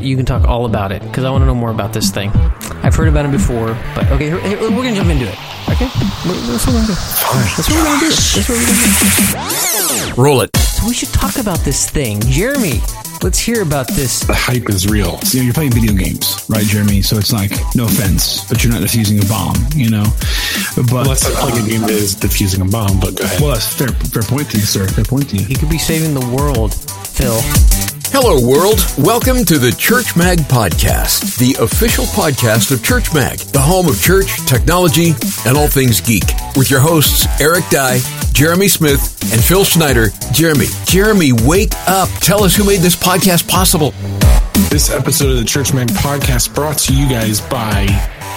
you can talk all about it because I want to know more about this thing. I've heard about it before, but okay, here- here- we're gonna jump into it. Okay, that's what we're gonna do. That's what we're gonna do. That's what we're gonna do. Roll it. So we should talk about this thing, Jeremy. Let's hear about this. The hype is real. So you're playing video games, right, Jeremy? So it's like, no offense, but you're not defusing a bomb, you know? But, Unless I'm playing a game that is defusing a bomb, but go ahead. well, that's fair, fair point to you, sir. Fair point to you. You could be saving the world, Phil. Hello, world. Welcome to the Church Mag Podcast, the official podcast of Church Mag, the home of church, technology, and all things geek. With your hosts, Eric Dye, Jeremy Smith, and Phil Schneider. Jeremy, Jeremy, wake up. Tell us who made this podcast possible. This episode of the Church Mag podcast brought to you guys by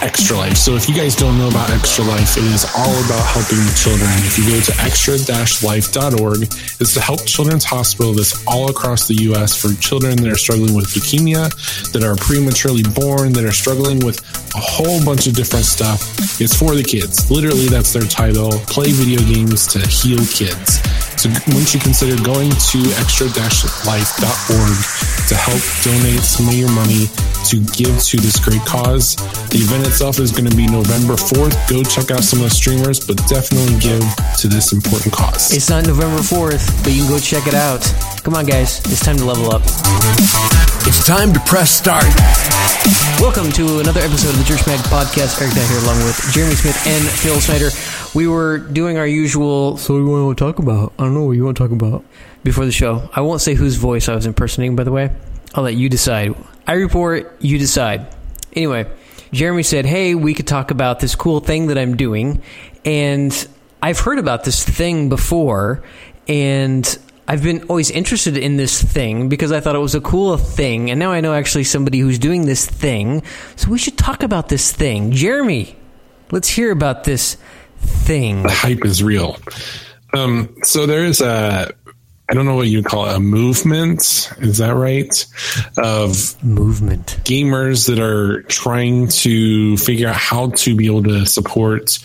Extra Life. So if you guys don't know about Extra Life, it is all about helping children. If you go to extra-life.org, it's to help Children's Hospital that's all across the U.S. for children that are struggling with leukemia, that are prematurely born, that are struggling with a whole bunch of different stuff. It's for the kids. Literally, that's their title. Play video games to heal kids. So wouldn't you consider going to extra-life.org to help donate some of your money to give to this great cause? The event itself is going to be November 4th. Go check out some of the streamers, but definitely give to this important cause. It's not November 4th, but you can go check it out. Come on, guys. It's time to level up. It's time to press start. Welcome to another episode of the Church Mag Podcast. Eric Dye here along with Jeremy Smith and Phil Snyder. We were doing our usual, so what do you want to talk about? I don't know what you want to talk about before the show. I won't say whose voice I was impersonating, by the way. I'll let you decide. I report, you decide. Anyway, Jeremy said, hey, we could talk about this cool thing that I'm doing. And I've heard about this thing before, and I've been always interested in this thing because I thought it was a cool thing, and now I know actually somebody who's doing this thing. So we should talk about this thing. Jeremy, let's hear about this thing. the hype is real. Um, so there is a, I don't know what you call it, a movement. Is that right? Of Movement. gamers that are trying to figure out how to be able to support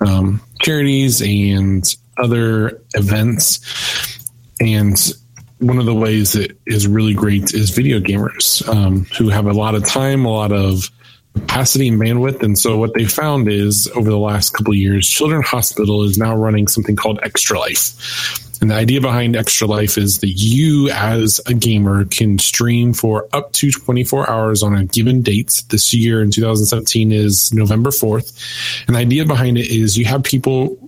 um, charities and other events. And one of the ways that is really great is video gamers um, who have a lot of time, a lot of capacity and bandwidth. And so what they found is over the last couple years, Children's Hospital is now running something called Extra Life. And the idea behind Extra Life is that you, as a gamer, can stream for up to 24 hours on a given date. This year in 2017 is November 4th. And the idea behind it is you have people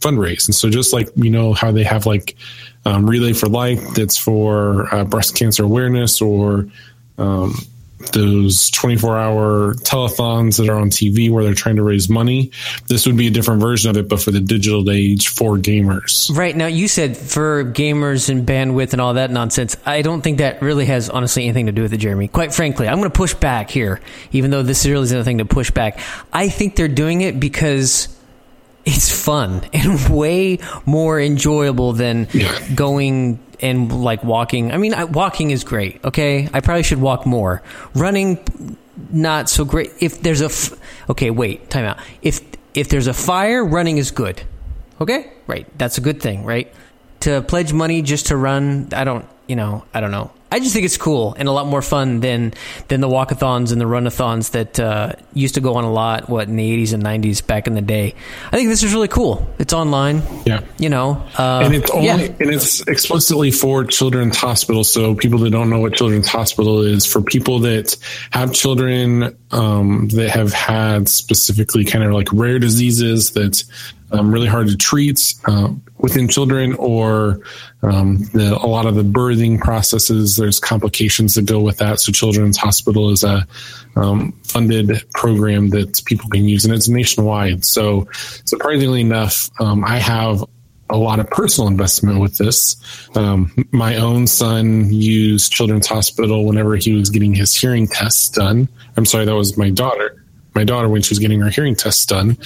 fundraise. And so just like, you know, how they have like um, Relay for Life that's for uh, breast cancer awareness or um, those 24 hour telethons that are on TV where they're trying to raise money. This would be a different version of it, but for the digital age for gamers. Right now, you said for gamers and bandwidth and all that nonsense. I don't think that really has honestly anything to do with it, Jeremy. Quite frankly, I'm going to push back here, even though this really isn't a thing to push back. I think they're doing it because it's fun and way more enjoyable than going and like walking. I mean, I, walking is great. Okay, I probably should walk more. Running, not so great. If there's a, f- okay, wait, time out. If if there's a fire, running is good. Okay, right, that's a good thing, right? To pledge money just to run, I don't, you know, I don't know. I just think it's cool and a lot more fun than than the walkathons and the runathons that uh, used to go on a lot. What in the 80s and 90s back in the day. I think this is really cool. It's online. Yeah. You know, uh, and it's only yeah. and it's explicitly for children's hospital so people that don't know what children's hospital is for people that have children um, that have had specifically kind of like rare diseases that's um, really hard to treat uh, within children or um, the, a lot of the birthing processes there's complications that go with that so children's hospital is a um, funded program that people can use and it's nationwide so surprisingly enough um, i have a lot of personal investment with this. Um, my own son used Children's Hospital whenever he was getting his hearing tests done. I'm sorry, that was my daughter. My daughter when she was getting her hearing tests done.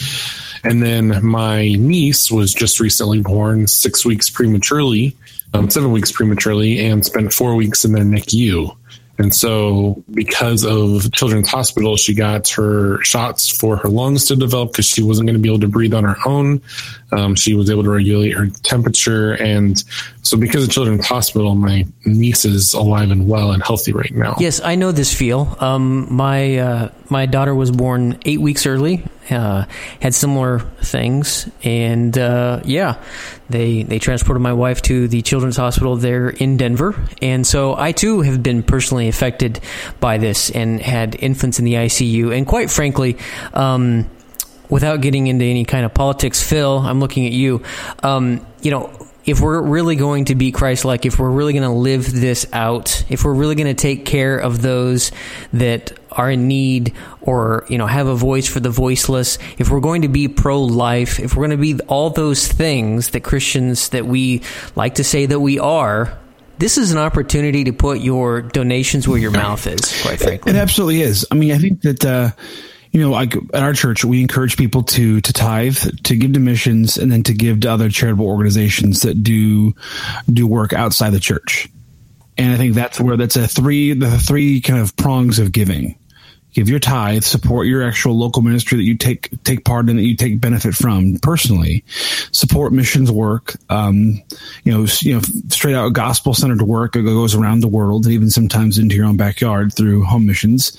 And then my niece was just recently born, six weeks prematurely, um, seven weeks prematurely, and spent four weeks in their NICU. And so, because of Children's Hospital, she got her shots for her lungs to develop because she wasn't going to be able to breathe on her own. Um, she was able to regulate her temperature. And so, because of Children's Hospital, my niece is alive and well and healthy right now. Yes, I know this feel. Um, my uh, my daughter was born eight weeks early. Uh, had similar things, and uh, yeah, they they transported my wife to the Children's Hospital there in Denver, and so I too have been personally affected by this and had infants in the ICU, and quite frankly. Um, without getting into any kind of politics, Phil, I'm looking at you. Um, you know, if we're really going to be Christ like, if we're really going to live this out, if we're really going to take care of those that are in need or, you know, have a voice for the voiceless, if we're going to be pro life, if we're going to be all those things that Christians that we like to say that we are, this is an opportunity to put your donations where your mouth is, quite frankly. It absolutely is. I mean, I think that, uh, you know, like at our church, we encourage people to to tithe, to give to missions, and then to give to other charitable organizations that do do work outside the church. And I think that's where that's a three the three kind of prongs of giving. Give your tithe, support your actual local ministry that you take take part in, that you take benefit from personally. Support missions work, um, you know, you know, straight out gospel centered work that goes around the world, and even sometimes into your own backyard through home missions,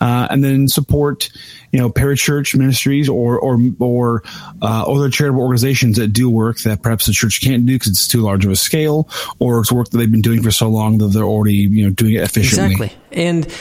uh, and then support you know parachurch ministries or or or uh, other charitable organizations that do work that perhaps the church can't do because it's too large of a scale, or it's work that they've been doing for so long that they're already you know doing it efficiently. Exactly. And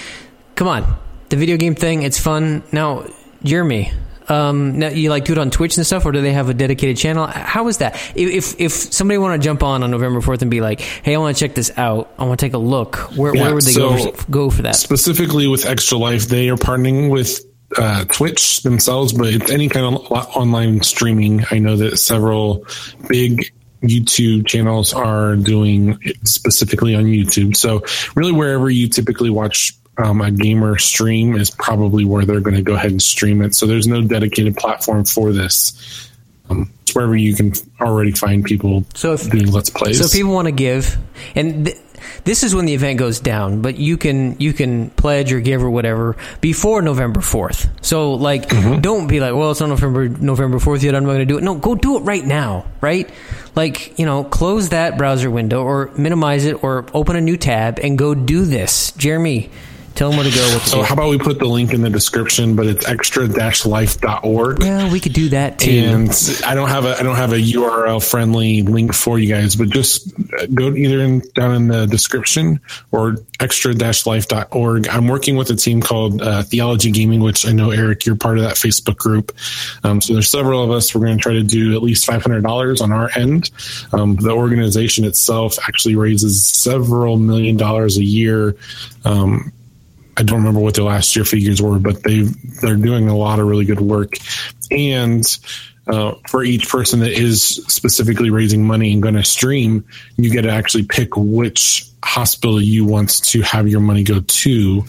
come on, the video game thing, it's fun. Now, Jeremy, um, now you like do it on Twitch and stuff, or do they have a dedicated channel? How is that? If if somebody want to jump on on November fourth and be like, "Hey, I want to check this out. I want to take a look," where, Yeah, where would they so- go go for that? specifically with Extra Life, they are partnering with uh, Twitch themselves, but it's any kind of online streaming. I know that several big YouTube channels are doing it specifically on YouTube. So, really, wherever you typically watch um, a gamer stream is probably where they're going to go ahead and stream it. So, there's no dedicated platform for this. Um, it's wherever you can already find people So if- doing Let's Plays. So if people want to give, and th- this is when the event goes down, but you can you can pledge or give or whatever before November fourth. So like, Mm-hmm. don't be like, well, it's not November November fourth yet. I'm not going to do it. No, go do it right now, right? Like you know, close that browser window or minimize it or open a new tab and go do this. Jeremy, tell them where to go. What to so, how about we put the link in the description, but it's extra-life.org. well, we could do that too. and I don't have a I don't have a URL friendly link for you guys, but just uh, go either in, down in the description or extra-life.org. I'm working with a team called uh, Theology Gaming, which I know Eric, you're part of that Facebook group. Um, so there's several of us. We're going to try to do at least $500 on our end. Um, the organization itself actually raises several million dollars a year. Um, I don't remember what their last year figures were, but they they're doing a lot of really good work. And uh, for each person that is specifically raising money and going to stream, you get to actually pick which hospital you want to have your money go to.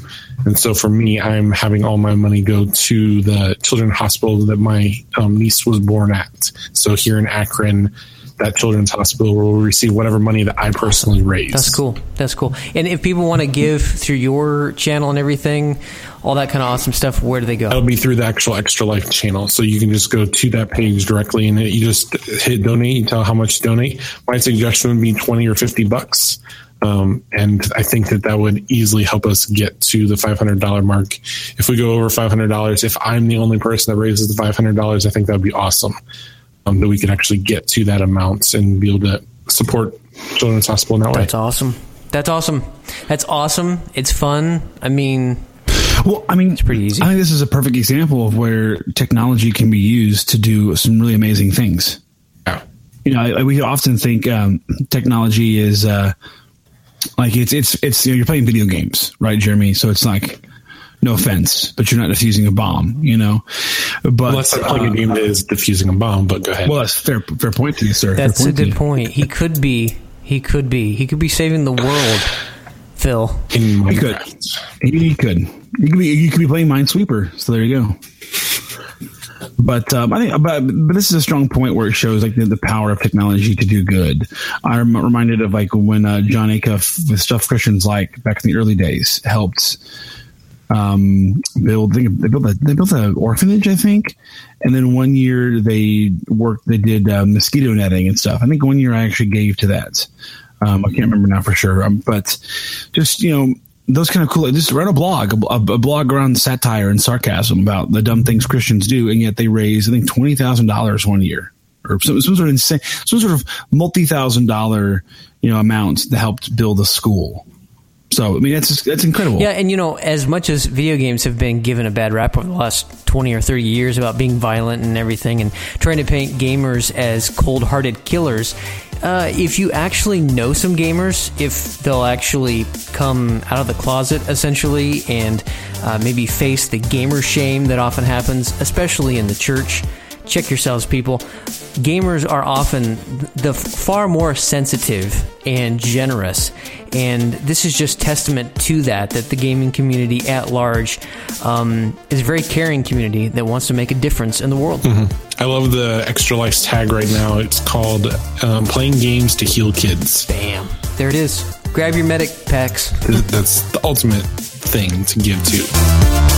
And so for me, I'm having all my money go to the children's hospital that my um, niece was born at. So here in Akron, that children's hospital will receive whatever money that I personally raise. That's cool. That's cool. And if people want to give through your channel and everything, all that kind of awesome stuff, where do they go? That'll be through the actual Extra Life channel. So you can just go to that page directly and you just hit donate, you tell how much to donate. My suggestion would be 20 or 50 bucks. Um, and I think that that would easily help us get to the $500 mark. If we go over $500, if I'm the only person that raises the $500, I think that would be awesome. Um, that we could actually get to that amount and be able to support Children's Hospital in that way. That's awesome. That's awesome. That's awesome. It's fun. I mean, Well, I mean, it's pretty easy. I think this is a perfect example of where technology can be used to do some really amazing things. Yeah. You know, I, we often think um, technology is uh, like it's it's it's you know, you're playing video games, right, Jeremy? So it's like no offense, but you're not defusing a bomb, you know. But Unless I'm playing uh, a game that is diffusing a bomb, but go ahead. well, that's fair fair point to you, sir. that's fair a point good you. point. He could be. He could be. He could be saving the world, Phil. in He could. Minecraft. He could. You could be you could be playing Minesweeper. So there you go. but um, I think, but, but this is a strong point where it shows like the, the power of technology to do good. I'm reminded of like when uh, Jon Acuff with Stuff Christians Like back in the early days helped um, build. They built a they built an orphanage, I think, and then one year they worked. They did uh, mosquito netting and stuff. I think one year I actually gave to that. Um, I can't remember now for sure, um, but just you know those kind of cool. Just write a blog, a, a, blog around satire and sarcasm about the dumb things Christians do, and yet they raise I think twenty thousand dollars one year, or some, some sort of insane, some sort of multi thousand dollar you know amount that helped build a school. So I mean that's that's incredible. Yeah, and you know, as much as video games have been given a bad rap over the last twenty or thirty years about being violent and everything, and trying to paint gamers as cold-hearted killers, uh, if you actually know some gamers, if they'll actually come out of the closet essentially and uh, maybe face the gamer shame that often happens, especially in the church check yourselves, people. Gamers are often the far more sensitive and generous, and this is just testament to that. That the gaming community at large um, is a very caring community that wants to make a difference in the world. Mm-hmm. I love the extra life tag right now. It's called um, "Playing Games to Heal Kids." Bam! There it is. Grab your medic packs. That's the ultimate thing to give to.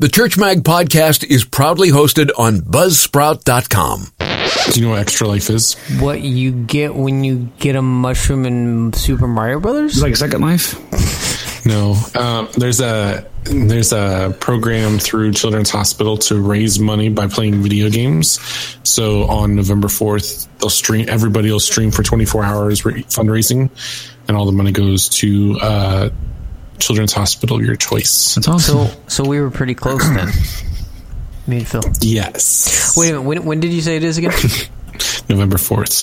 The Church Mag podcast is proudly hosted on buzzsprout.com. Do you know what Extra Life is? What you get when you get a mushroom in Super Mario Brothers? Like Second Life? No. Um, there's a there's a program through Children's Hospital to raise money by playing video games. So on November 4th, they'll stream everybody will stream for 24 hours fundraising and all the money goes to uh, Children's Hospital of your choice. That's awesome. So, so we were pretty close then. Me and Phil. Yes. Wait a minute. When, when did you say it is again? November 4th.